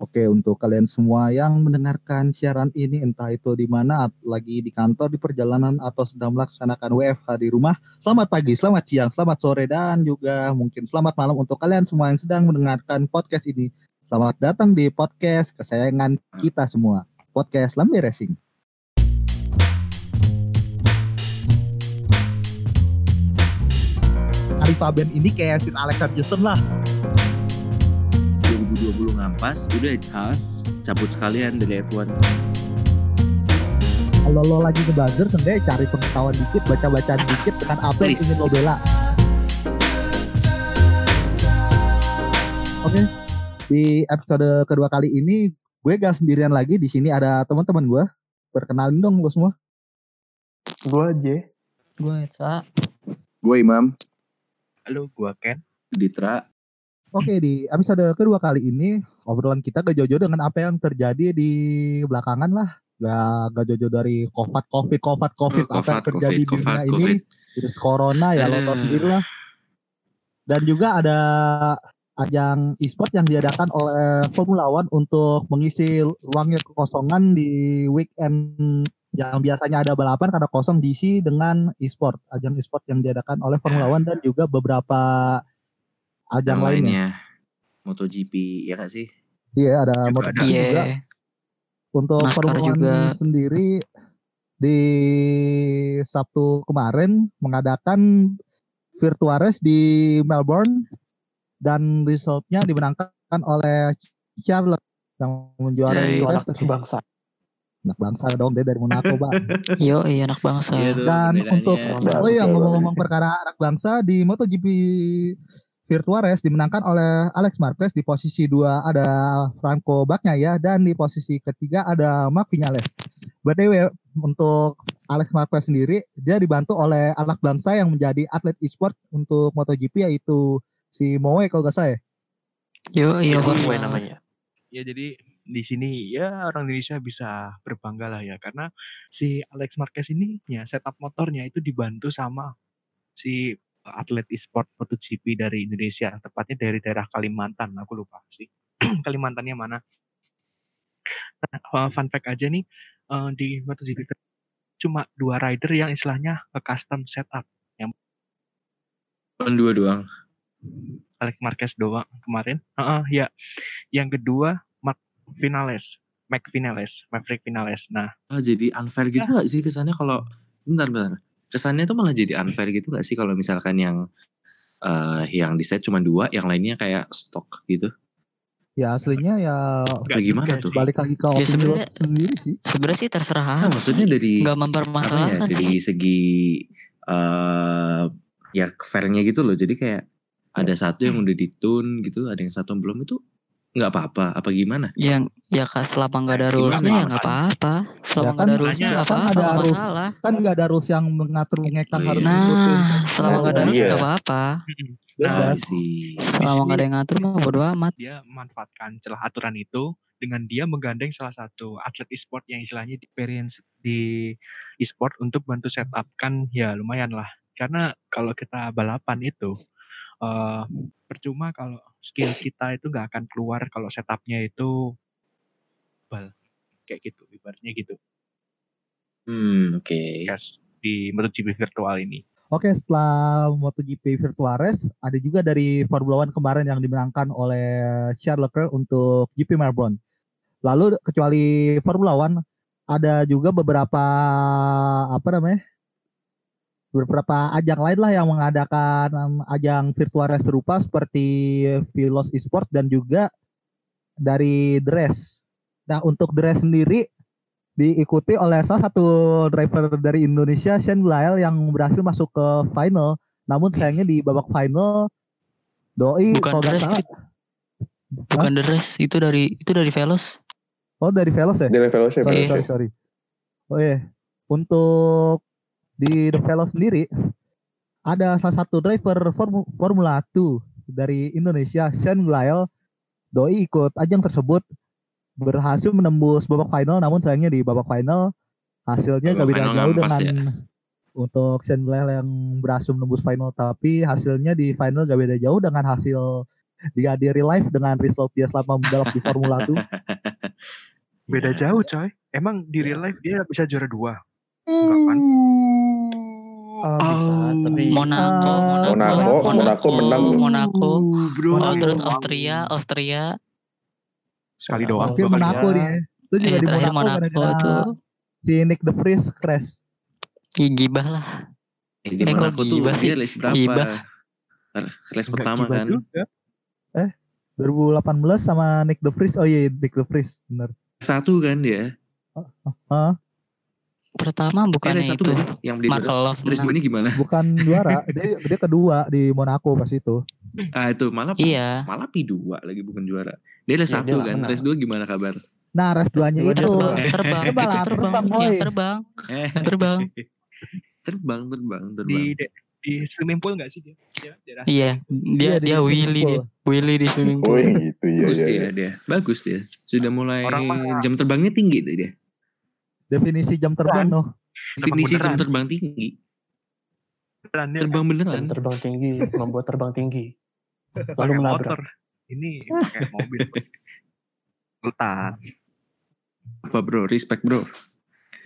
Oke, untuk kalian semua yang mendengarkan siaran ini, entah itu di mana, lagi di kantor, di perjalanan, atau sedang melaksanakan WFH di rumah, selamat pagi, selamat siang, selamat sore, dan juga mungkin selamat malam untuk kalian semua yang sedang mendengarkan podcast ini. Selamat datang di podcast kesayangan kita semua, podcast Lambe Racing. Ari Fabian ini kayak Sir Alex Ferguson lah. 2020 ngampas, udah has cabut sekalian dari F1. Kalau lo lagi ngebuzzer, sebenarnya cari pengetahuan dikit, baca-bacaan dikit dengan apa yang ingin lo bela. Oke, di episode kedua kali ini gue gak sendirian lagi. Di sini ada teman-teman gue. Perkenalin dong lo semua. Gua aja. Gue Sa. Gue Imam. Halo, gua Ken. Ditra, Oke, di episode kedua kali ini obrolan kita gak jauh-jauh dengan apa yang terjadi di belakangan lah. Gak, gak jauh-jauh dari covid, covid, covid, covid, Oh, apa yang covid, terjadi di dunia covid, ini, virus corona ya lo tau Aduh. sendiri lah. Dan juga ada ajang e-sport yang diadakan oleh Formula One untuk mengisi ruangnya kekosongan di weekend yang biasanya ada balapan karena kosong diisi dengan e-sport, ajang e-sport yang diadakan oleh Formula One dan juga beberapa ajang yang lainnya. lainnya. MotoGP, ya gak sih? Iya, ada Juga MotoGP ada. Iya. juga. Untuk NASCAR Formula One juga. sendiri di Sabtu kemarin mengadakan virtual race di Melbourne dan resultnya dimenangkan oleh Charlotte yang menjuarai race Anak tersebut. bangsa. Anak bangsa dong dia dari Monaco, Bang. Yo, iya anak bangsa. Iya tuh Dan untuk oh iya ngomong-ngomong perkara anak bangsa di MotoGP Virtual Race dimenangkan oleh Alex Marquez di posisi dua ada Franco Bagnaia dan di posisi ketiga ada Mark Vinales. BTW untuk Alex Marquez sendiri dia dibantu oleh anak bangsa yang menjadi atlet e-sport untuk MotoGP yaitu si Moe kalau gak salah ya. Yo, iya Forza. namanya. ya jadi di sini ya orang Indonesia bisa berbangga lah ya karena si Alex Marquez ini ya setup motornya itu dibantu sama si atlet e-sport MotoGP dari Indonesia tepatnya dari daerah Kalimantan aku lupa sih Kalimantannya mana Nah, eh, fun fact aja nih eh, di MotoGP cuma dua rider yang istilahnya custom setup Cuma dua doang. Alex Marquez doang kemarin. Heeh, ya. Yang kedua Mark Vinales, Mac Vinales, Maverick Vinales. Nah, Ah, jadi unfair gitu Ya. gak sih kesannya kalau bentar bentar. Kesannya tuh malah jadi unfair gitu gak sih kalau misalkan yang eh yang di set cuma dua, yang lainnya kayak stok gitu. Ya aslinya ya Apa gimana tuh? balik lagi ke Ya, sebenarnya- sendiri sih. Sebenarnya sih terserah Nah, maksudnya sih. dari nggak apa ya? mempermasalahkan Dari sih. segi eh ya fairnya gitu loh. Jadi kayak ada satu yang udah ditun gitu, ada yang satu yang belum itu nggak apa-apa. Apa gimana? Yang ya kak selama nggak ada rulesnya ya nggak apa-apa. Selama Ya nggak ada kan- rulesnya makanya nggak kan apa-apa, ada nggak rules. Kan nggak ada rules yang mengatur mengekang harus iya. ngikutin Nah, selama nggak ada rules Iya. nggak apa-apa. Nah, I see. Selama nggak ada yang ngatur mah bodo amat. dia memanfaatkan celah aturan itu dengan dia menggandeng salah satu atlet e-sport yang istilahnya di experience di e-sport untuk bantu setup kan ya lumayan lah. Karena kalau kita balapan itu eh percuma kalau skill kita itu nggak akan keluar kalau setupnya itu bal kayak gitu ibaratnya gitu Hmm, oke. guys di MotoGP virtual ini. Oke, setelah MotoGP Virtual Race, ada juga dari Formula One kemarin yang dimenangkan oleh Charles Leclerc untuk GP Melbourne. Lalu kecuali Formula One, ada juga beberapa apa namanya? Beberapa ajang lain lah yang mengadakan ajang virtual race serupa seperti Velos Esport dan juga dari Race. Nah, untuk Race sendiri diikuti oleh salah satu driver dari Indonesia Shane Lyle yang berhasil masuk ke final namun sayangnya di babak final doi Bukan kalau Race, salah. Bukan rest, itu dari itu dari Velos. oh dari Velos ya Dari fellowship. sorry Iya. sorry sorry oh iya untuk di The Velos sendiri ada salah satu driver Formu- Formula 2 dari Indonesia Shane Lyle doi ikut ajang tersebut berhasil menembus babak final namun sayangnya di babak final hasilnya Babak gak beda final jauh dengan untuk Shane Lyle yang berhasil menembus final tapi hasilnya di final gak beda jauh dengan hasil Dia di real life dengan result dia selama balap di Formula 2. Beda jauh coy. Emang di real life dia bisa juara dua. Enggak kan? Ah, bisa, tapi Monaco, Ah, Monaco, Monaco menang loh. Monaco. bro. Oh, terus Monaco. Austria, Austria. Sekali Oh, doang. Kali Monaco dia. Itu juga Eh, di Monaco Monaco itu. si Nick De Vries crash. Gibah lah. Eh, di Eh, Monaco tuh gibah sih? race berapa? Gibah. Race pertama kan. juga. 2018 sama Nick De Vries. Oh iya Nick De Vries bener. Satu kan dia. Dia bukannya race satu itu. gak sih? Yang di Markel Love race menang. dua ini gimana? Bukan juara, dia, dia kedua di Monaco pas itu. Ah itu malah Iya. malah P2 lagi bukan juara. Dia race Iya, satu dia kan. menang. Race 2 gimana kabar? Nah, race duanya Dia itu. Terbang, terbang, Dia yang terbang, terbang, boy. yang terbang, Eh, yang terbang. terbang, terbang, terbang. Di de- di swimming pool nggak sih dia? Dia Iya, dia Iya, di dia swimming Willy dia. pool. Willy di swimming Oh pool. gitu ya. Bagus ya, dia, ya. dia. Bagus dia. Sudah mulai Orang jam terbangnya tinggi deh dia. Definisi jam terbang noh. Definisi jam terbang tinggi. beneran Terbang jam beneran. terbang tinggi membuat terbang tinggi. Lalu menabrak. motor. Ini pakai mobil. Sultan. Apa bro? Respect bro.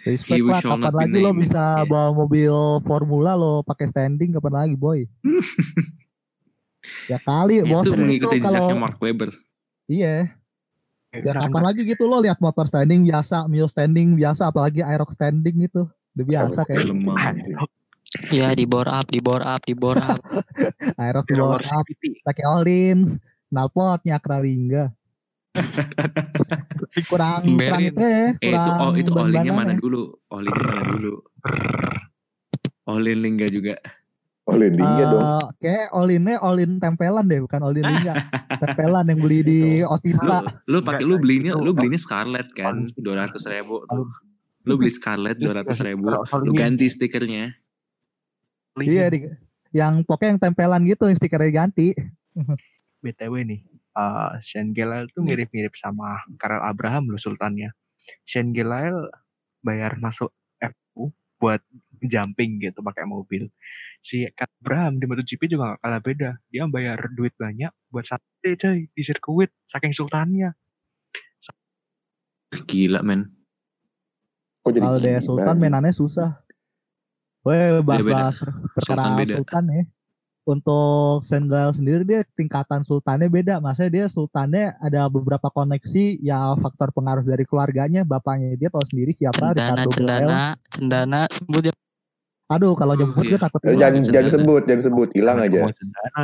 Respect lah, kapan lagi lo bisa Yeah. bawa mobil formula lo pakai standing kapan lagi boy? ya kali bos itu mengikuti kalau jejaknya Mark Webber. iya ya kapan lagi gitu lo lihat motor standing biasa, mule standing biasa, apalagi aerox standing gitu udah biasa kayak. Iya, di bore up, di bore up, di bore up. aerox di bawah up, pakai all-ins, knalpotnya akralingga. kurang kurang itu ya, Eh itu kurang oh itu Olinnya mana ya. dulu? Olinnya mana dulu? Olin Lingga juga. Oh landingnya dong. Eh, kayak all-innya all-in tempelan deh, bukan all-in lingga. tempelan yang beli di Lu, Otista. lu pakai Enggak, lu belinya itu- lu belinya Scarlett kan dua ratus ribu tuh. Lu beli Scarlett dua ratus ribu, lu ganti stikernya. Iya, di, yang pokoknya yang tempelan gitu, yang stikernya ganti. BTW nih, uh, Shane Gelael tuh mirip-mirip sama Karel Abraham loh sultannya. Shane Gelael bayar masuk FU buat jumping gitu pakai mobil. Si Abraham di MotoGP juga gak kalah beda. Dia bayar duit banyak buat sate coy di sirkuit saking sultannya. Gila men. Kok jadi Kalau dia Sultan Bang? mainannya susah. Weh, bahas-bahas perkara Sultan beda. Sultan ya. Untuk Senggal sendiri dia tingkatan sultannya beda. Maksudnya dia sultannya ada beberapa koneksi ya faktor pengaruh dari keluarganya, bapaknya dia tahu sendiri siapa Cendana, Ricardo cendana, cendana. Sebut ya. Aduh, kalau nyebut iya. gue takut Eh, jangan jangan sebut, jangan sebut, hilang aja.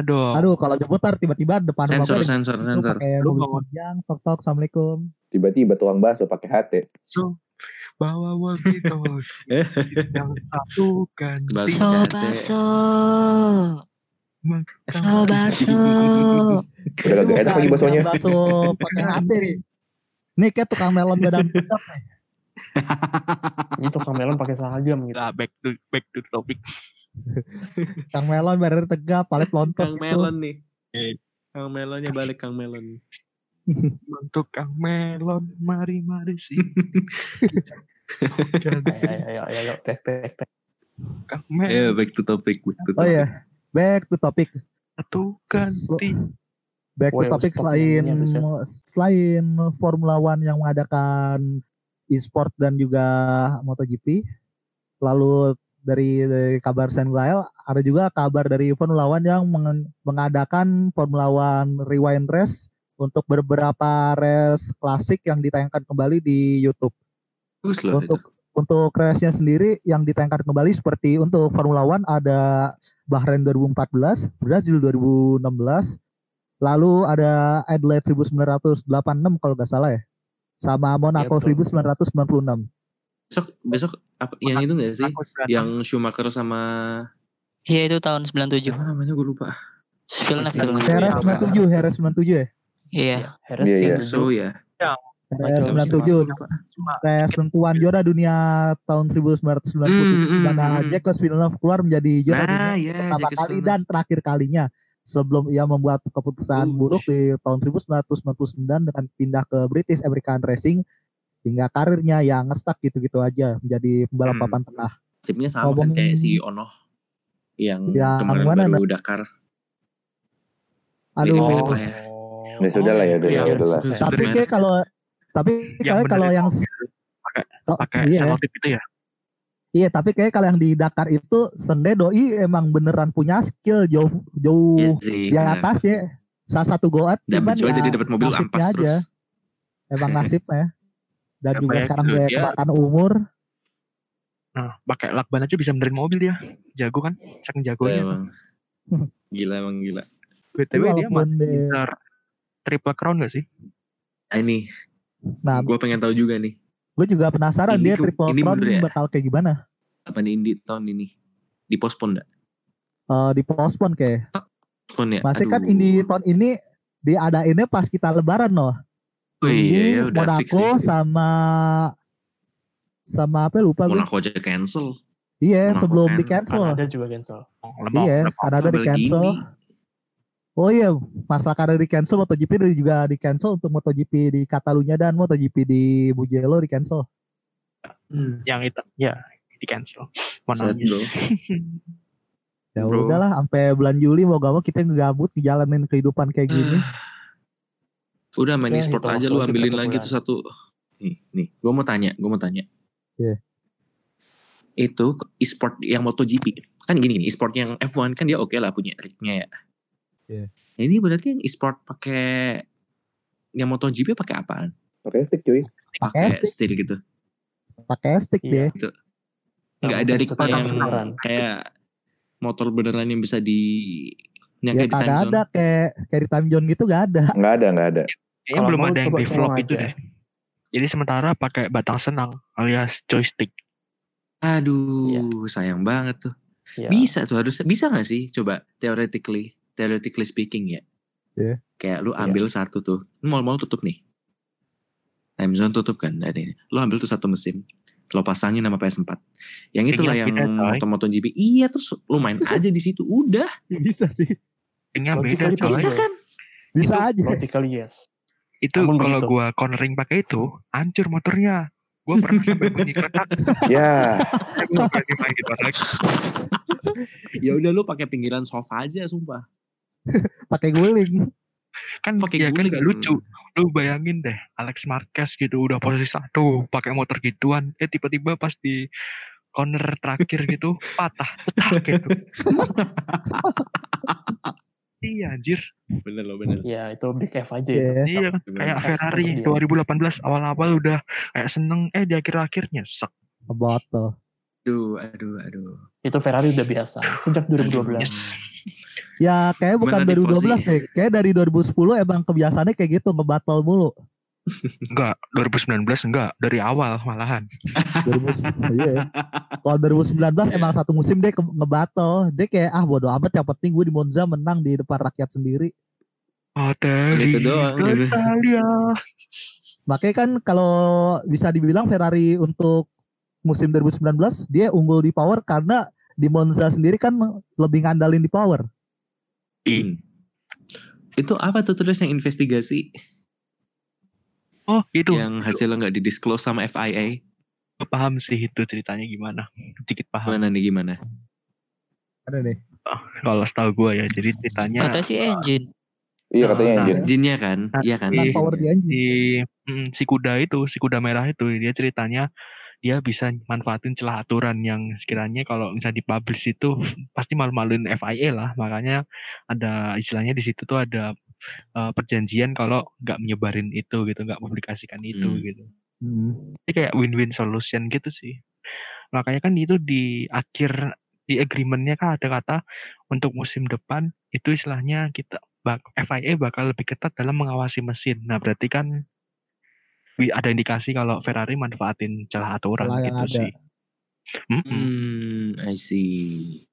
Dong. Aduh, kalau nyebut ntar tiba-tiba depan Sensor sensor sensor. pakai Lu mobil bangun. kijang, tok tok, assalamualaikum. Tiba-tiba tuang bakso pakai HT. So, bawa talkie yang satu kan. So Maka- so baso. Udah kagak enak lagi baksonya. Bakso pakai hati nih. Ini kayak tukang melon badan tetap nih. Ini tukang melon pakai seragam gitu. Nah, back to back to topic. Kang melon badan tegap, paling pelontos Kang gitu. Melon nih. Eh. Kang Melonnya balik Kang Melon. Untuk Kang Melon, mari mari sih. Ayo, ayo, ayo, back, back, back. Kang Melon back to topic, back to Oh topic. iya, back to topic. satu ganti. Back to topic selain selain Formula One yang mengadakan e-sport dan juga MotoGP. Lalu dari, dari kabar Senlail ada juga kabar dari Formula One yang meng- mengadakan Formula One Rewind Race untuk beberapa race klasik yang ditayangkan kembali di YouTube. Bagus loh itu. untuk untuk race-nya sendiri yang ditayangkan kembali seperti untuk Formula One ada Bahrain 2014, Brazil 2016, lalu ada Adelaide 1986 kalau nggak salah ya, sama Monaco betul. 1996. Besok besok apa yang itu enggak sih? Berantem. Yang Schumacher sama Iya itu tahun 97. apa namanya gue lupa. Villeneuve, Villeneuve. Heres 97, Heres 97 ya. Iya. Iya, iya. yang So ya. Heres Michael 97, Cuma race penentuan juara dunia tahun 1997 Hmm, hmm, di mana hmm. Jacques Villeneuve keluar menjadi juara dunia Nah, ya, pertama Jacques kali dan terakhir kalinya sebelum ia membuat keputusan Uh. buruk di tahun 1999 dengan pindah ke British American Racing hingga karirnya yang ngestak gitu-gitu aja menjadi pembalap Hmm. papan tengah. Tipnya sama kan Ngomong- kayak si Ono yang Yang kemarin mana, baru Dakar. Aduh. Oh. apa ya? Ya sudah lah ya, udah iya, lah, udah lah. Tapi kayak kalau tapi kayak kalau yang pakai oh, pakai iya, selotip itu ya. Iya tapi kayak kalau yang di Dakar itu Sende doi emang beneran punya skill jauh jauh Iya di benar. atas ya. Salah satu goat cuman ya jadi dapat mobil ampas aja. terus. Emang nasibnya. Dan Ya, juga banyak sekarang dia kemakan umur. Nah, pakai lakban aja bisa benerin mobil dia. Jago kan? Saking jagonya. emang. Gila emang gila. BTW dia masih dia- ngincar triple crown gak sih? Nah ini, Nah, gue pengen tahu juga nih. Gue juga penasaran Ini dia ke- triple ini crown ya? bakal kayak gimana. Apa nih Indi tahun ini? Dipospon nggak? Eh di postpone kayak. Pospon ya? Masih kan ini tahun ini diadainnya pas kita lebaran loh. Oh iya Ini ya udah fix Monaco sama sama apa lupa gue. Monaco aja cancel. Iya, Monaco sebelum di cancel. Kanada juga cancel. Oh, Iya, lemah. Kanada di cancel. gini. Oh iya, masalah Kanada di cancel, MotoGP juga di cancel untuk MotoGP di Catalunya dan MotoGP di Mugello di cancel. Hmm. Yang itu, ya di cancel. Nangis. Ya Bro. udahlah, sampai bulan Juli mau gak mau kita ngegabut ngejalanin kehidupan kayak gini. Udah main Ya, e-sport aja lu ambilin lagi tuh satu. Nih, nih, gue mau tanya, gue mau tanya. Iya. Itu e-sport yang MotoGP. Kan gini gini, e-sport yang F1 kan dia oke lah punya rignya ya. Iya. Nah, ini berarti yang e-sport pakai yang MotoGP pakai apaan? Oke, stick cuy. Pakai Pakai steel gitu. Pakai stick Iya. deh. Enggak Yang ada setan yang beneran. kayak motor beneran yang bisa di yang Ya kayak di time kagak ada kayak kayak di time zone gitu gak ada. Nggak ada, nggak ada. Kayaknya belum ada yang develop tolong itu deh. Jadi sementara pakai batang senang alias joystick. Aduh, sayang banget tuh. Ya. Bisa tuh harusnya bisa nggak sih? Coba theoretically, theoretically speaking ya. Iya. Kayak lu ambil satu tuh, mall-mall tutup nih. Time zone tutup kan dari ini. Lu ambil tuh satu mesin, lo pasangin sama PS4. Yang itulah yang moto-moto GP. Iya terus lu main aja di situ udah. Bisa sih. Tinggal beda coy. Bisa kan? Bisa Itu aja. Logically yes. Itu Namun kalau gua cornering pakai itu, hancur motornya. Gua pernah sampai bunyi kletak. Ya, ya udah lu pakai pinggiran sofa aja sumpah. Pakai guling. Kan Pakai ya kan guling. gak lucu. Lu bayangin deh, Alex Marquez gitu udah posisi satu, pakai motor gituan, eh tiba-tiba pas di corner terakhir gitu patah, petah gitu. iya anjir. Bener lo bener. Ya itu big F aja itu. Iya. Iya kan bener. kayak F Ferrari untuk dia. 2018 awal-awal udah kayak seneng eh di akhir-akhir nyesek. Botol. Aduh, aduh, aduh. Itu Ferrari udah biasa sejak 2012. Yes. Ya kayak bukan Divo, 2012 deh. Kayak dari 2010 emang kebiasaannya kayak gitu ngebattle mulu. Enggak, 2019 enggak, dari awal malahan. 2000 iya. Kalau 2019 emang satu musim dia ke- ngebattle. Dia kayak ah bodo amat yang penting gue di Monza menang di depan rakyat sendiri. Oh, Terry, Gitu doang, gitu. Italia. Makanya kan kalau bisa dibilang Ferrari untuk musim 2019 dia unggul di power karena di Monza sendiri kan lebih ngandalin di power. Hmm. Itu apa tuh terus yang investigasi Oh, itu. yang hasilnya nggak didisclose sama FIA? Paham sih itu ceritanya gimana. Dikit paham. Gimana nih gimana? Ada nih. Kalau setahu gua ya, jadi ceritanya Kata si engine. iya katanya Nah, engine. Jinnya kan? Nah, Iya kan? Iya. Kan power di engine. si mm, si kuda itu, si kuda merah itu, dia ceritanya dia bisa manfaatin celah aturan yang sekiranya kalau misalnya dipublish itu pasti malu-maluin FIA lah. Makanya ada istilahnya di situ tuh ada eh, perjanjian kalau nggak menyebarin itu gitu, nggak publikasikan itu Hmm. gitu. Hmm. Ini kayak win-win solution gitu sih. Makanya kan itu di akhir di agreementnya kan ada kata untuk musim depan itu istilahnya kita bak, FIA bakal lebih ketat dalam mengawasi mesin. Nah berarti kan ada indikasi kalau Ferrari manfaatin celah aturan Celah gitu ada. sih. Mm-mm. Hmm, I see.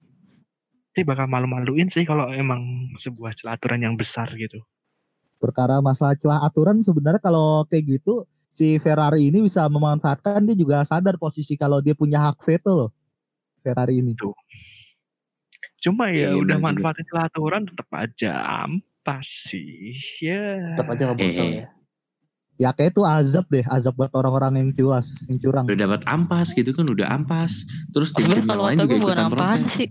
Sih bakal malu-maluin sih kalau emang sebuah celah aturan yang besar gitu. Perkara masalah celah aturan sebenarnya kalau kayak gitu si Ferrari ini bisa memanfaatkan dia juga sadar posisi kalau dia punya hak veto loh. Ferrari ini. Cuma ya Iya, udah manfaatin celah aturan tetap aja ampas sih. Ya. Tetap aja nggak Eh, ya. Ya kayak itu azab deh, azab buat orang-orang yang culas, yang curang. Udah dapat ampas gitu kan udah ampas. Terus tim-tim Sebenarnya yang kalau lain kata juga gue bukan ikutan ampas protes. sih.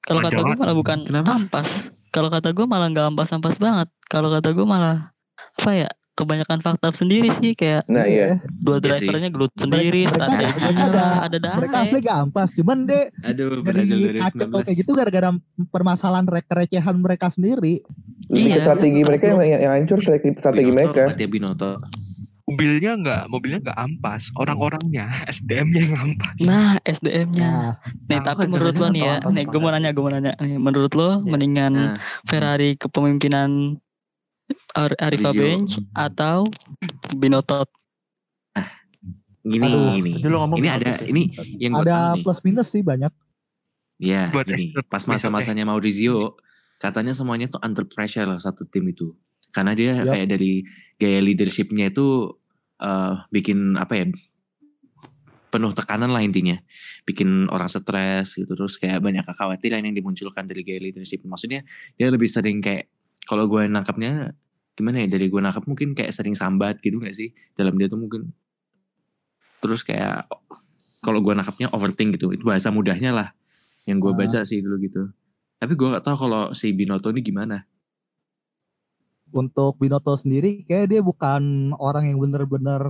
Kalau Oh, kata gue malah bukan Kenapa? ampas. kalau kata gue malah nggak ampas-ampas banget. Kalau kata gue malah apa ya? Kebanyakan fakta sendiri sih kayak Nah iya. dua Iya drivernya gelut sendiri, mereka mereka ada- ada dah. mereka asli gak ampas cuman deh Aduh, Brazil kacau 2019. kayak gitu gara-gara permasalahan re- kerecehan mereka sendiri Iya. strategi mereka yang, yang, yang hancur strategi, strategi Binoto, mereka. Binoto. Mobilnya nggak, mobilnya nggak ampas. Orang-orangnya, SDM-nya yang ampas. Nah, SDM-nya. nah Nih, Nah, tapi menurut lo jangan-jangan nih ya, ampas nih gue mau nanya, gue mau nanya. Nih, menurut lo Iya. mendingan Nah, Ferrari kepemimpinan Ar Arifa. Bench atau Binotto? gini, Aduh, gini. lo Ini ada, sih. ini yang gue ada plus minus sih banyak Ya, gini. expert Pas masa-masanya Maurizio, katanya semuanya tuh under pressure lah satu tim itu. Karena dia Yup. kayak dari gaya leadershipnya itu eh, bikin apa ya? penuh tekanan lah intinya. Bikin orang stres gitu. Terus kayak banyak kekhawatiran yang dimunculkan dari gaya leadership. Maksudnya dia lebih sering kayak, kalau gue nangkapnya gimana ya dari gue nangkap mungkin kayak sering sambat gitu gak sih dalam dia tuh mungkin terus kayak kalau gue nangkapnya overthink gitu itu bahasa mudahnya lah yang gue Ah. baca sih dulu gitu tapi gue gak tahu kalau si Binoto ini gimana. Untuk Binotto sendiri kayak dia bukan orang yang bener-bener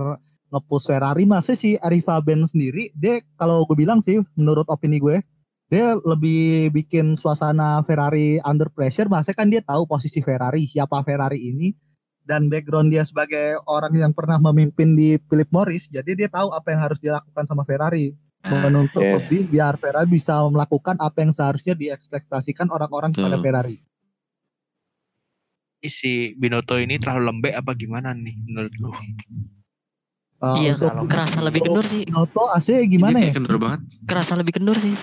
nge-push Ferrari. Masih si Arifa Ben sendiri dia kalau gue bilang sih menurut opini gue dia lebih bikin suasana Ferrari under pressure. Masih kan dia tahu posisi Ferrari siapa Ferrari ini dan background dia sebagai orang yang pernah memimpin di Philip Morris. Jadi dia tahu apa yang harus dilakukan sama Ferrari menuntut yes. lebih biar Ferrari bisa melakukan apa yang seharusnya diekspektasikan orang-orang kepada Betul. Ferrari Ini si Binoto ini terlalu lembek apa gimana nih menurut lu? Uh, Iya, untuk kalau kerasa lebih kendur sih. Binotto AC Ini gimana ya kendor banget Kerasa lebih kendur sih.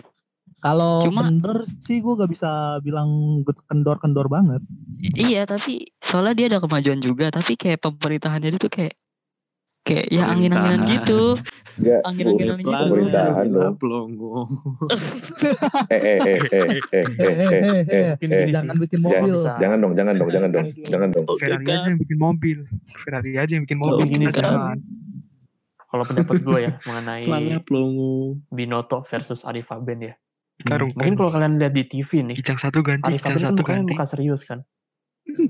Kalau Cuma- kendor sih gue gak bisa bilang kendor-kendor banget. Iya, tapi soalnya dia ada kemajuan juga, tapi kayak pemerintahannya dia tuh kayak kayak ya angin-anginan gitu. Enggak. Angin-anginan gitu. Pemerintahan dong. Plongo. Eh eh eh eh eh eh eh eh eh eh. Jangan bikin mobil. jangan dong, jangan dong, jangan dong, jangan dong. Ferrari aja yang bikin mobil. Ferrari aja yang bikin mobil. Oke kita kan. Kalau pendapat gue ya mengenai. Binotto versus Arif Ben ya. Karung. Mungkin kalau kalian lihat di TV nih, Kijang satu ganti, Arif Ben kan satu ganti. muka serius kan.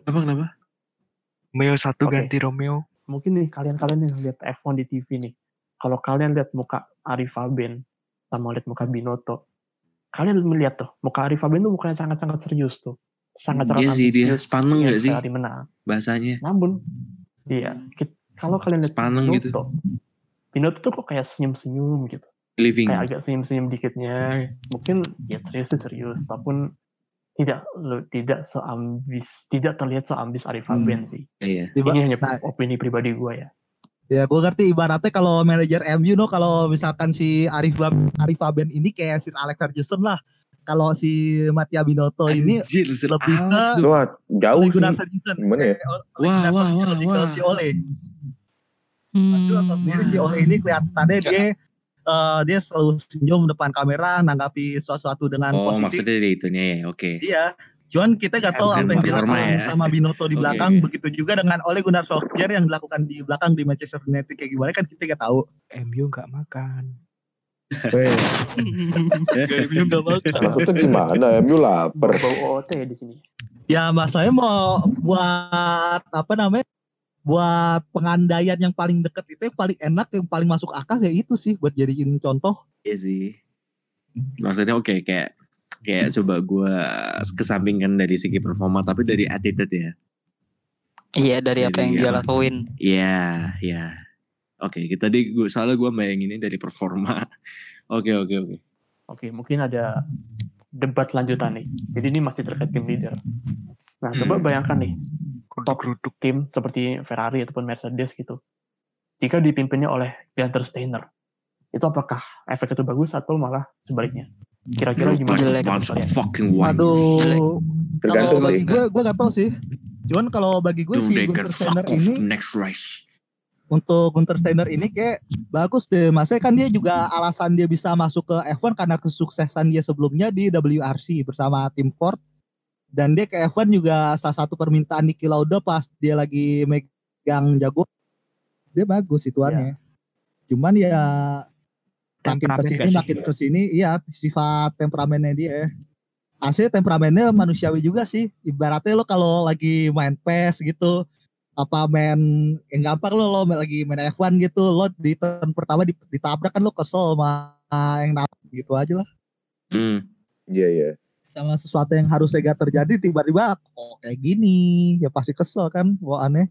Apa kenapa? Meo satu ganti Romeo. Mungkin nih kalian-kalian nih lihat F1 di TV nih. Kalau kalian lihat muka Arif Ben sama lihat muka Binotto, kalian melihat tuh muka Arif Ben tuh mukanya sangat-sangat serius tuh. Sangat-sangat Iya sih, dia sepaneng ingin nggak sih? Ferrari menang. Bahasanya. Namun, iya, kit- kalau kalian lihat Sepaneng gitu. Binotto, Binotto tuh kok kayak senyum-senyum gitu. Living. Kayak agak senyum-senyum dikitnya. Mungkin ya serius sih serius, tapi tidak tidak seambis, tidak terlihat seambis Arif Hmm. Ben sih. Iya. Iba- Ini hanya nah, opini pribadi gue ya. ya gue ngerti ibaratnya kalau manajer MU no kalau misalkan si Arif Bab- Arif Aben ini kayak Sir Alex Ferguson lah. Kalau si Mattia Binotto ini Anjir, Sir lebih Alex ke-. Wah, jauh sih. Gunnar Ferguson. Gimana ya? Wah, wah, wah, lebih wah. Si Ole. Hmm. Pasti si Ole ini kelihatannya dia eh, dia selalu senyum depan kamera nanggapi sesuatu dengan Oh, positif. maksudnya dari itunya ya. Oke. Iya. Cuman kita gak tahu Bukan apa yang dilakukan ya. sama Binotto di belakang. oke. Begitu juga dengan Ole Gunnar Solskjaer yang dilakukan di belakang di Manchester United kayak gimana kan kita gak tahu. MU nggak makan. MU nggak makan. Maksudnya gimana? MU lapar. Bau OT ya di sini. Ya masalahnya mau buat apa namanya? Buat pengandaian yang paling deket itu yang paling enak yang paling masuk akal ya itu sih buat jadiin contoh. Iya sih. Maksudnya oke kayak kayak coba gue kesampingkan dari segi performa tapi dari attitude ya. Iya dari apa yang dia lakuin. Iya, iya. Oke, kita di gua soalnya gue bayanginnya dari performa. Oke, oke, oke. Oke, mungkin ada debat lanjutan nih. Jadi ini masih terkait tim leader. Nah, coba Hmm. bayangkan nih, top Geruduk. tim seperti Ferrari ataupun Mercedes gitu. Jika dipimpinnya oleh Gunter Steiner, itu apakah efek itu bagus atau malah sebaliknya? Kira-kira gimana? Jelek. fucking. Jelek. Aduh, kalau Tergantung bagi sih. gue gue gak tahu sih. Cuman kalau bagi gue si Dude, they Gunter Steiner ini next race. untuk Gunter Steiner ini kayak bagus deh. Maksudnya kan dia juga alasan dia bisa masuk ke F1 karena kesuksesan dia sebelumnya di WRC bersama tim Ford. Dan dia ke F1 juga salah satu permintaan Niki Lauda pas dia lagi megang jago. Dia bagus ituannya. Cuman ya makin ke sini makin ke sini iya sifat temperamennya dia. asli temperamennya manusiawi juga sih. Ibaratnya lo kalau lagi main PES gitu, apa main yang gampang lo lo lagi main F1 gitu, lo di turn pertama di- ditabrak kan lo kesel sama yang nabrak gitu aja lah. Hmm. Iya iya. Sama sesuatu yang harusnya gak terjadi tiba-tiba kok kayak gini, ya pasti kesel kan, wah aneh.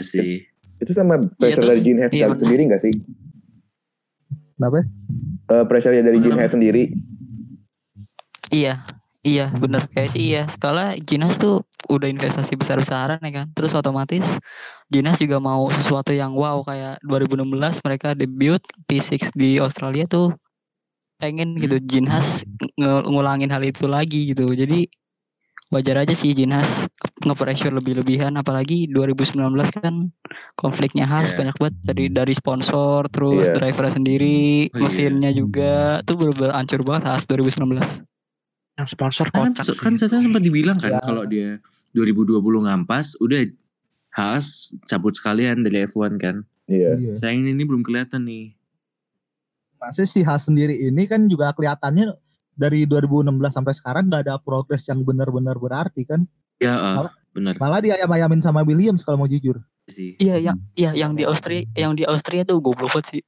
Sih. Itu sama pressure terus- dari Gene Haas iya, sendiri nggak sih? Kenapa? Eh pressure dari Gene Kenapa? Haas sendiri. Iya, iya bener kayak sih iya. Skala Jinas tuh udah investasi besar-besaran ya kan. Terus otomatis Jinas juga mau sesuatu yang wow kayak 2016 mereka debut P6 di Australia tuh pengen gitu Jinhas nge- ngulangin hal itu lagi gitu. Jadi wajar aja sih Jinhas nge-pressure lebih-lebihan apalagi 2019 kan konfliknya khas Iya. banyak banget dari dari sponsor terus Iya. drivernya sendiri Oh, iya. mesinnya juga tuh bener-bener hancur banget khas 2019 Yang sponsor Kan, kocak kan sih. saya sempat dibilang kan Ya. kalau dia 2020 ngampas udah Haas cabut sekalian dari F1 kan. Iya. Iya. Sayang ini belum kelihatan nih. Masih si Haas sendiri ini kan juga kelihatannya dari 2016 sampai sekarang nggak ada progres yang benar-benar berarti kan. Ya, eh, Malah- bener Malah diayam-ayamin sama Williams kalau mau jujur. sih. Iya, yang iya yang di Austria, yang di Austria tuh goblok banget sih.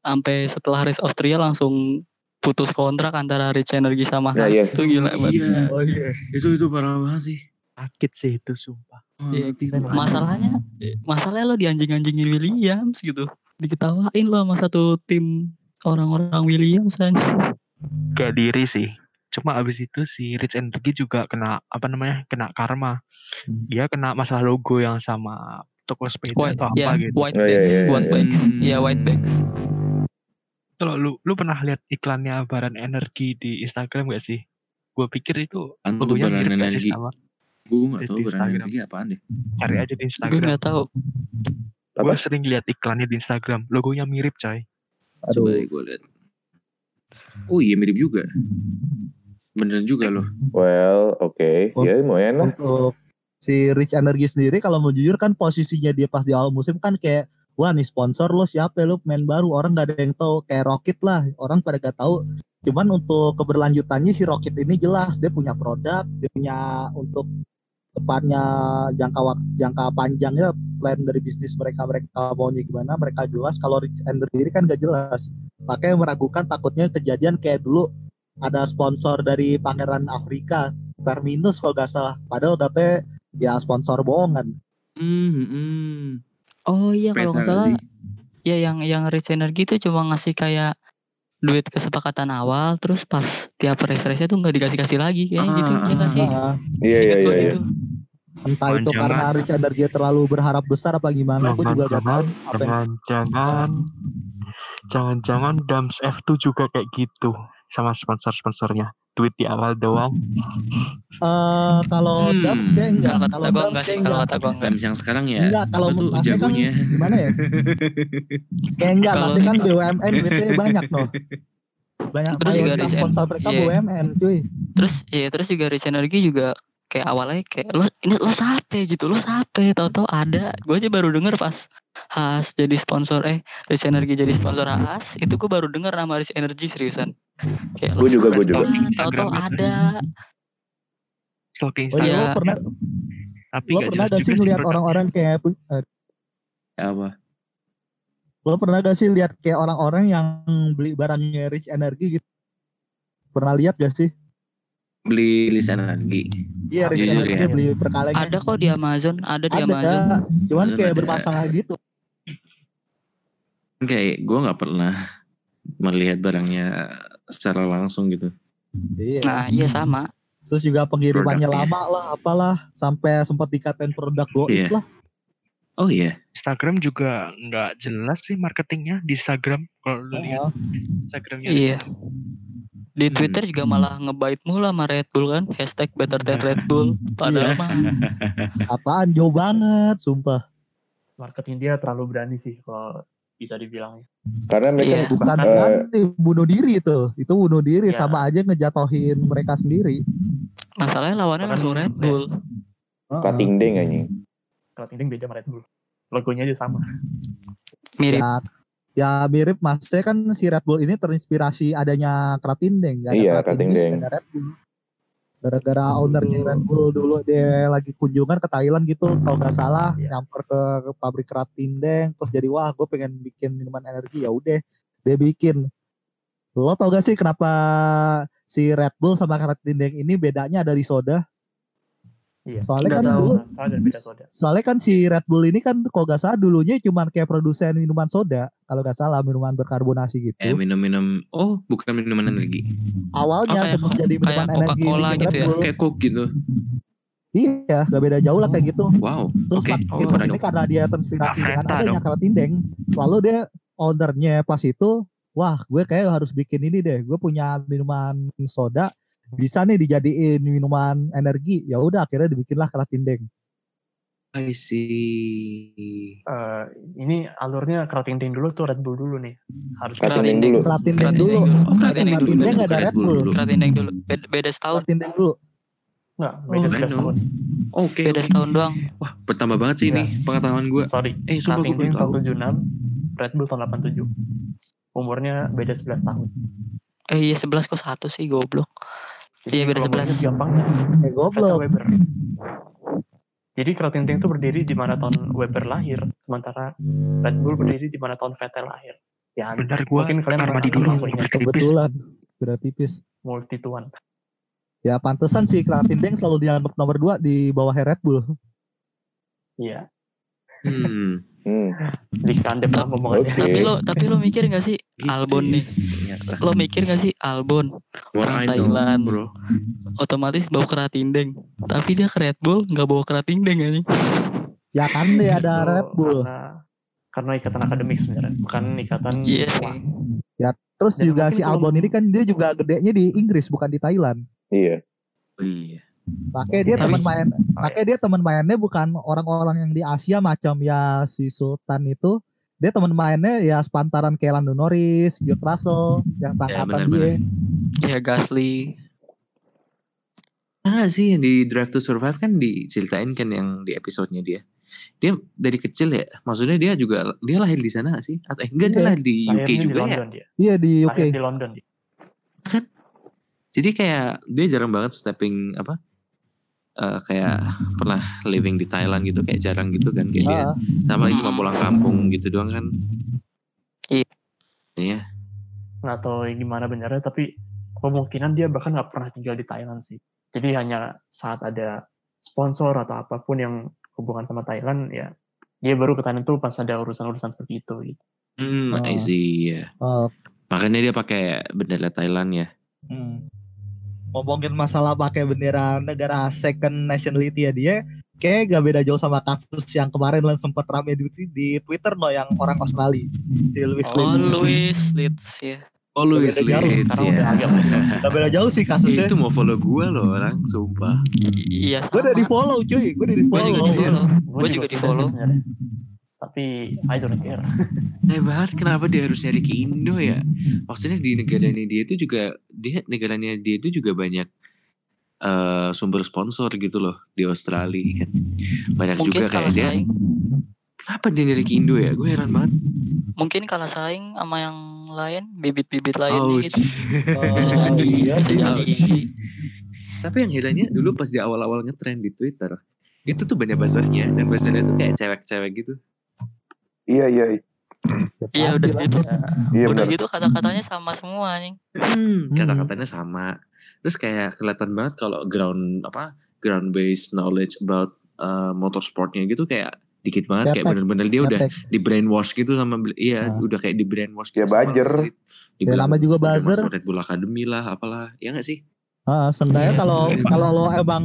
Sampai setelah race Austria langsung putus kontrak antara Rich Energy sama Nah, Haas. yes. Itu gila banget. Iya, Oh iya. itu itu parah banget sih. Sakit sih itu sumpah. Oh, Iya, aneh. Masalahnya, masalahnya lo dianjing-anjingin Williams gitu. Diketawain lo sama satu tim orang-orang Williams kan. Gak diri sih. Cuma abis itu si Rich Energy juga kena apa namanya kena karma. Hmm. Dia kena masalah logo yang sama toko sepeda White, atau apa ya, gitu. white Oh, iya, bags, iya, white iya. bags, Hmm. ya white bags. Kalau lu lu pernah lihat iklannya Baran Energi di Instagram gak sih? Gue pikir itu tuh logonya Baran mirip gak sih Energi? sama. Gue gak brand Instagram. energi apaan deh. Cari aja di Gue Instagram. nggak tahu. Apa? Gue sering lihat iklannya di Instagram. Logonya mirip coy. Coba Aduh. gue lihat. Oh iya mirip juga. Bener juga loh. Well, oke. Oh. Ya lumayan lah. Untuk si Rich Energy sendiri kalau mau jujur kan posisinya dia pas di awal musim kan kayak wah nih sponsor lo siapa ya lo pemain baru orang gak ada yang tahu kayak Rocket lah orang pada gak tahu cuman untuk keberlanjutannya si Rocket ini jelas dia punya produk dia punya untuk depannya jangka wak- jangka panjangnya plan dari bisnis mereka mereka maunya gimana mereka jelas. Kalau Rich Energy sendiri kan gak jelas. Makanya meragukan takutnya kejadian kayak dulu ada sponsor dari Pangeran Afrika Terminus kalau gak salah. Padahal katanya ya sponsor bohongan. Hmm, hmm. Oh iya kalau nggak salah ya yang yang Rich Energy itu cuma ngasih kayak duit kesepakatan awal terus pas tiap race race tuh nggak dikasih kasih lagi kayak gitu Ah, ya nggak sih? Nah, Iya iya Seingat iya. gua iya. Entah itu Jangan- karena Rich Energy terlalu berharap besar apa gimana aku juga gak tahu apa yang jangan jangan-jangan Dams F2 juga kayak gitu sama sponsor-sponsornya. Duit di awal doang. Eh, kalau Hmm. Dams kayak enggak kalau kalau Dams enggak sih kayak kalau enggak kata gua enggak Times yang sekarang ya. enggak kalau tuh kan jagonya. gimana ya kayak enggak Kalau- masih kan BUMN duitnya banyak loh banyak Terus juga sponsor mereka iya. BUMN cuy terus ya terus juga Rich Energy juga kayak awalnya kayak lo ini lo sape gitu. Lo sape tau-tau ada. Gue aja baru denger pas Has jadi sponsor eh Rich Energy jadi sponsor Has itu gue baru denger nama Rich Energy seriusan. Kayak Gua juga, gua juga. Tau-tau ada. Stalking oh iya Instagram. lo pernah Tapi lo pernah gak sih ngeliat orang-orang kayak eh, Apa? lo pernah gak sih lihat kayak orang-orang yang beli barangnya Rich Energy gitu? Pernah lihat gak sih Beli list energi. Iya Jujur ya. beli per kalengnya ada kok di Amazon ada di ada Amazon cuman Amazon kayak ada. bermasalah gitu Kayak gue nggak pernah melihat barangnya secara langsung gitu. iya nah iya sama terus juga pengirimannya Produknya. lama lah apalah sampai sempat dikatain produk goib Iya. lah Oh iya. Instagram juga nggak jelas sih marketingnya di Instagram. Kalau lu lihat Oh, Instagramnya. iya di Hmm. Twitter juga malah ngebait mulu sama Red Bull kan hashtag better than Red Bull padahal Iya. mah apaan jauh banget sumpah Marketing dia terlalu berani sih kalau bisa dibilang. Karena mereka Iya. bukan Eh, berarti bunuh diri itu itu bunuh diri Iya. sama aja ngejatohin mereka sendiri masalahnya lawannya langsung Red ya. Bull ding anjing. Kalau Tinding beda sama Red Bull. Logonya aja sama. mirip ya Ya mirip mas, saya kan si Red Bull ini terinspirasi adanya Kratindeng, gak ada Iya, Kratindeng, Kratindeng. ada Bull. Gara-gara ownernya Red Bull dulu dia lagi kunjungan ke Thailand gitu, kalau nggak salah Iya. nyamper ke, ke pabrik Kratindeng, terus jadi wah gue pengen bikin minuman energi ya udah dia bikin. Lo tau gak sih kenapa si Red Bull sama Kratindeng ini bedanya dari soda? Iya. Soalnya kan tahu. dulu Soda dan beda soda. soalnya kan si Red Bull ini kan kalau nggak salah dulunya cuman kayak produsen minuman soda kalau nggak salah minuman berkarbonasi gitu Eh minum-minum oh bukan minuman energi. awalnya Oh, sebelum jadi minuman kayak energi Coca-Cola gitu Red ya? Bull. Kayak Coke gitu. iya gak beda jauh lah kayak gitu Wow. terus Oke. makin Oh, dong. karena dia terinspirasi Nah, dengan adanya Kratindeng lalu dia ownernya pas itu wah gue kayak harus bikin ini deh gue punya minuman soda bisa nih dijadiin minuman energi ya udah akhirnya dibikinlah Kratindeng I see. Eh, ini alurnya Kratindeng dulu tuh Red Bull dulu nih. Harus Kratindeng dulu. Kratindeng dulu dulu. Kratindeng dulu. Kratindeng nggak ada Red Bull dulu. Dulu. Beda, beda setahun. Kratindeng dulu Enggak, beda Oh, 11 random. tahun. Oke. Beda setahun doang. Wah bertambah banget sih ini pengetahuan gue. Sorry, Eh sumpah gue belum tahu. tahun 76, Red Bull tahun 87. Umurnya beda 11 tahun. Eh iya 11 kok satu sih goblok. Iya, beda kalau mau 11. ingat Gampangnya, eh goblok Weber. Jadi Kratindeng itu berdiri di mana tahun Weber lahir, sementara Red Bull berdiri di mana tahun Vettel lahir. Ya, Benar gua mungkin kalian mandi dulu, kebetulan beda tipis multi tuan. Ya pantesan sih Kratindeng selalu dianggap nomor 2 di bawah Red Bull. Iya, Hmm. Hmm. di kandep lah ngomongannya. Oke. Tapi lo tapi lo mikir gak sih Gitu Albon ya, nih? Ternyata. Lo mikir gak sih Albon orang know, Thailand. bro. otomatis bawa keratindeng. Tapi dia ke Red Bull nggak bawa keratindeng anjing. Ya kan dia ada Itu Red Bull. Karena, karena ikatan akademik sebenarnya, bukan ikatan Iya tua. sih. Terus Dan juga si Albon ini kan dia juga gedenya di Inggris bukan di Thailand. Iya. Iya. Makanya dia teman main, iya. makanya dia teman mainnya bukan orang-orang yang di Asia macam ya si Sultan itu. Dia teman mainnya ya sepantaran kayak Lando Norris, George Russell, yang Ya, sangkatan benar-benar. dia. Ya Gasly. Mana sih yang di Drive to Survive kan diceritain kan yang di episodenya dia. Dia dari kecil ya, maksudnya dia juga dia lahir di sana sih? Atau eh, enggak dia Iya. lahir di UK Lahirnya di juga ya. London. Iya di UK. Lahir di London dia. Jadi kayak dia jarang banget stepping apa? Eh, kayak pernah living di Thailand gitu kayak jarang gitu kan kayak dia Ah, sama cuma Hmm. pulang kampung gitu doang kan. Iya. Iya. Nggak tahu gimana benernya, tapi kemungkinan dia bahkan nggak pernah tinggal di Thailand sih. Jadi hanya saat ada sponsor atau apa pun yang hubungan sama Thailand, ya dia baru ke Thailand tuh pas ada urusan-urusan seperti itu. Gitu. Hmm, I Oh. see. ya. oh, Makanya dia pakai bendera Thailand ya. hmm. Ngomongin masalah pakai bendera negara second nationality ya dia kayak gak beda jauh sama kasus yang kemarin lah sempat rame di, di Twitter no yang orang Australia si Louis Oh Leeds. Louis Leeds ya. Oh Louis Leeds ya. agak Gak beda jauh sih kasusnya. itu mau follow gue loh orang, sumpah. Iya Gue udah di follow cuy, gue udah di Gue juga follow. di follow. Gue juga di follow. Tapi I don't care. Aneh banget kenapa dia harus nyari ke Indo ya? Maksudnya di negaranya dia itu juga dia negaranya dia itu juga banyak eh, sumber sponsor gitu loh di Australia kan. Banyak Mungkin juga kayak dia. saing. Kenapa dia nyari ke Indo ya? Gue heran banget. Mungkin kalah saing sama yang lain, bibit-bibit Ouch. gitu. Bisa Oh, jadi, iya bisa jadi. Tapi yang herannya dulu pas di awal-awal ngetrend di Twitter itu tuh banyak buzzernya dan buzzernya tuh kayak cewek-cewek gitu. Iya iya. Iya udah gitu. Iya Udah benar. gitu kata-katanya sama semua anjing. Hmm, kata-katanya sama. Terus kayak kelihatan banget kalau ground apa ground based knowledge about uh, motorsportnya gitu kayak dikit banget kayak Cetek. bener-bener dia udah Cetek. di brainwash gitu sama iya Nah. udah kayak di brainwash Ya, gitu sama buzzer. Ya nama juga udah buzzer. Red Bull Academy lah apalah ya gak sih Ah, seenggaknya Iya. kalau kalau lo emang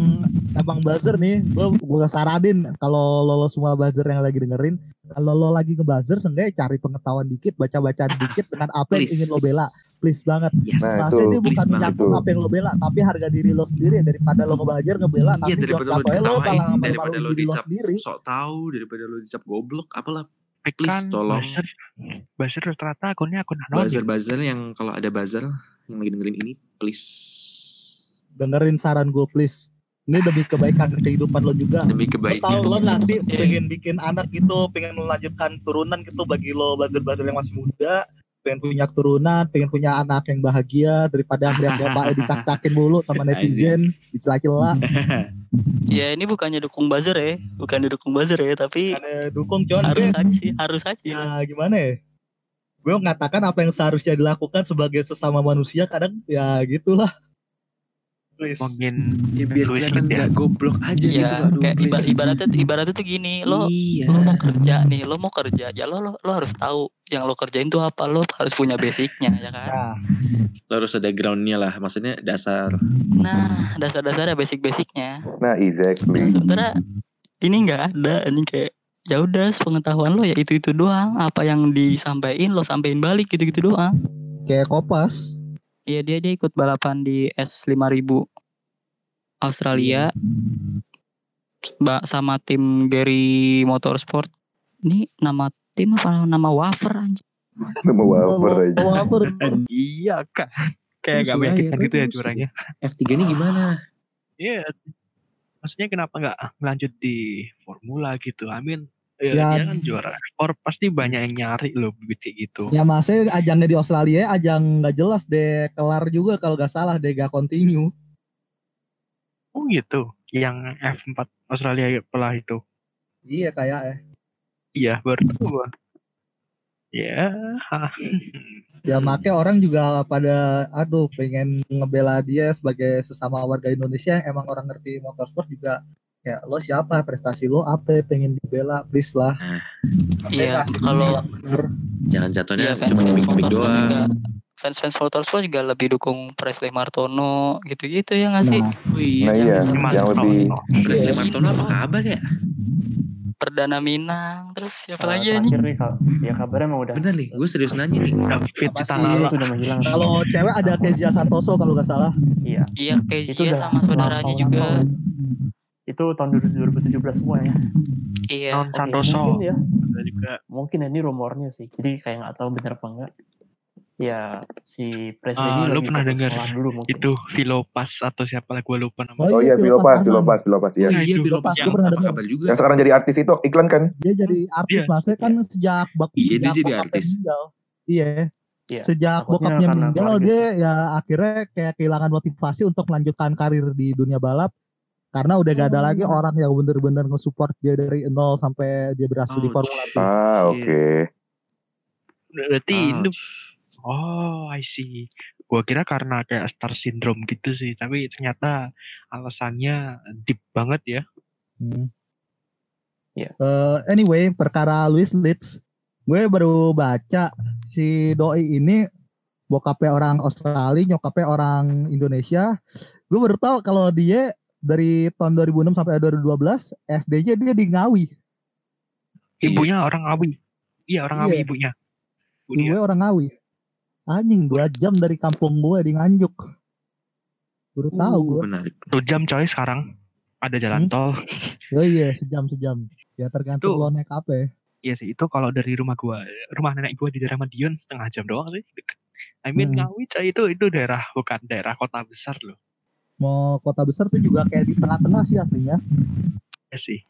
emang buzzer nih, gue gue saranin kalau lo, lo semua buzzer yang lagi dengerin, kalau lo lagi ngebuzzer, seenggaknya cari pengetahuan dikit, baca-baca dikit dengan apa yang Please. ingin lo bela, please banget. yes Nah, Maksudnya itu, dia please bukan menyangkut apa yang lo bela, tapi harga diri lo sendiri daripada lo ngebelajar ngebela, Iya, tapi daripada lo lo malah daripada lo diri lo dicap sendiri. sok tahu daripada lo dicap goblok apalah Tapi Please, kan tolong. buzzer, buzzer rata-rata akunnya akun anonim. buzzer buzzer yang kalau ada buzzer yang lagi dengerin ini please Dengerin saran gue please. Ini demi kebaikan kehidupan lo juga. demi Lo kebaikan tahu lo nanti Iya. pengen bikin anak gitu, pengen melanjutkan turunan gitu bagi lo belajar-belajar yang masih muda, pengen punya turunan, pengen punya anak yang bahagia daripada ngeliat bapaknya dikak-kakin mulu sama netizen, dicela-cela. Ya ini bukannya dukung buzzer ya, bukan dukung buzzer ya, tapi Ada dukung cuman harus aja sih, harus aja. ya gimana ya? Gue mengatakan apa yang seharusnya dilakukan sebagai sesama manusia kadang ya gitulah. Mungkin ya biar Luis kelihatan gitu ya. nggak goblok aja Iya, gitu aduh kayak iba- please. ibaratnya ibaratnya tuh gini, lo iya lo mau kerja nih, lo mau kerja, ya lo lo, lo harus tahu yang lo kerjain tuh apa, lo harus punya basicnya ya kan. Nah, lo harus ada groundnya lah maksudnya dasar Nah, dasar-dasarnya basic-basicnya. Nah, Nah, exactly. sementara ini nggak ada, anjing kayak ya udah pengetahuan lo ya itu itu doang, apa yang disampaikan lo sampein balik gitu-gitu doang. kayak kopas. Iya dia dia ikut balapan di S5000 Australia Mbak sama tim Gary Motorsport. Ini nama tim apa nama wafer anjing? Nama wafer aja. Apa? iya kan. Kayak gak Musuh meyakinkan gitu ya curangnya. F3 ini gimana Iya. Maksudnya kenapa nggak lanjut di formula gitu? Amin. Ya, Ya. dia kan juara ekspor pasti banyak yang nyari loh bibit kayak gitu. Ya masnya ajangnya di Australia ajang nggak jelas deh kelar juga kalau nggak salah deh gak continue. Oh gitu. Yang F4 Australia pelah itu. Iya kayak eh. Iya baru tahu gua. Ya. Ya makanya orang juga pada aduh pengen ngebela dia sebagai sesama warga Indonesia yang emang orang ngerti motorsport juga ya lo siapa prestasi lo apa pengen dibela please lah Iya, Kasih kalau jangan jatuhnya Iya, fans cuma motorsport doang juga fans fans motorsport juga lebih dukung Presley Martono gitu-gitu ya nggak sih? nah oh iya Nah, iya. Si Yang Martono. lebih Presley Iya. Martono apa kabar ya Perdana Minang terus siapa Kalau lagi anjing? terakhir nih ya kabarnya emang udah bener nih gue serius nanya nih David sih? Citalala. sudah menghilang. kalau cewek ada Kezia Santoso kalau nggak salah iya, Iya, Kezia sama saudaranya juga. Itu tahun 2017 semua ya. Iya. Oke, Santoso. Mungkin ya, Ada juga mungkin ini rumornya sih. Jadi kayak nggak tahu bener apa enggak. Ya si Presley Ah, ini lu pernah dengar dulu mungkin. itu Vilopas atau siapa lah gue lupa namanya. Oh iya, Bilopas, Arman. Bilopas, Bilopas ya. iya itu. Bilopas Gue pernah apa dengar. kabar juga Yang sekarang jadi artis itu iklan kan? dia jadi artis Iya. masnya kan sejak bak Iya, dia jadi artis. iya Iya, sejak bokapnya meninggal dia ya akhirnya kayak kehilangan motivasi untuk melanjutkan karir di dunia balap karena udah gak ada Oh. lagi orang yang bener-bener nge-support dia dari nol sampai dia berhasil di Ouch. Formula 2. Ah, oke. Berarti itu Ouch. Oh, I see. Gua kira karena kayak star syndrome gitu sih, tapi ternyata alasannya deep banget ya. Hmm. Iya. Eh, anyway, perkara Luis Leeds, gue baru baca si doi ini bokapnya orang Australia, nyokapnya orang Indonesia. Gue baru tahu kalau dia dari tahun 2006 sampai 2012 SD-nya dia di Ngawi. Ibunya orang Ngawi. Iya, orang Ngawi Iya. ibunya. Bu dia. Gue orang Ngawi. Anjing dua jam dari kampung gue di Nganjuk. Baru tahu Uh, gue. menarik Tuh jam coy sekarang ada jalan Hmm? tol. Oh iya sejam sejam. Ya tergantung Tuh. lo naik apa ya. Iya sih, itu kalau dari rumah gua, rumah nenek gua di daerah Madiun setengah jam doang sih. I mean Hmm. Ngawi coy itu itu daerah bukan daerah kota besar loh. Mau kota besar tuh juga kayak di tengah-tengah sih aslinya. Ya sih.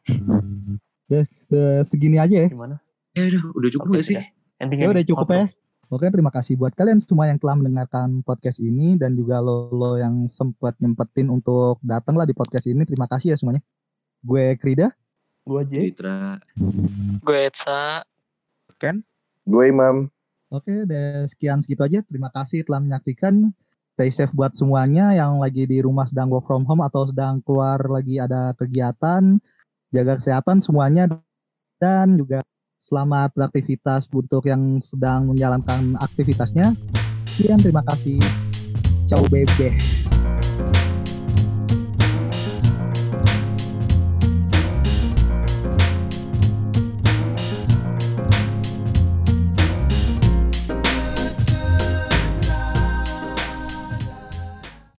Eh, segini aja ya. Gimana? ya udah udah cukup Oke, gak sih. Ending Ya udah cukup ya. Oke, terima kasih buat kalian semua yang telah mendengarkan podcast ini dan juga lo, lo yang sempat nyempetin untuk datang lah di podcast ini. Terima kasih ya semuanya. Gue Krida. Gua aja. Citra Gue Etsa. Gue Imam. Oke, dan sekian segitu aja. Terima kasih telah menyaksikan. Stay safe buat semuanya yang lagi di rumah sedang work from home atau sedang keluar lagi ada kegiatan. Jaga kesehatan semuanya dan juga selamat beraktivitas untuk yang sedang menjalankan aktivitasnya. Sekian, terima kasih. Ciao bebe.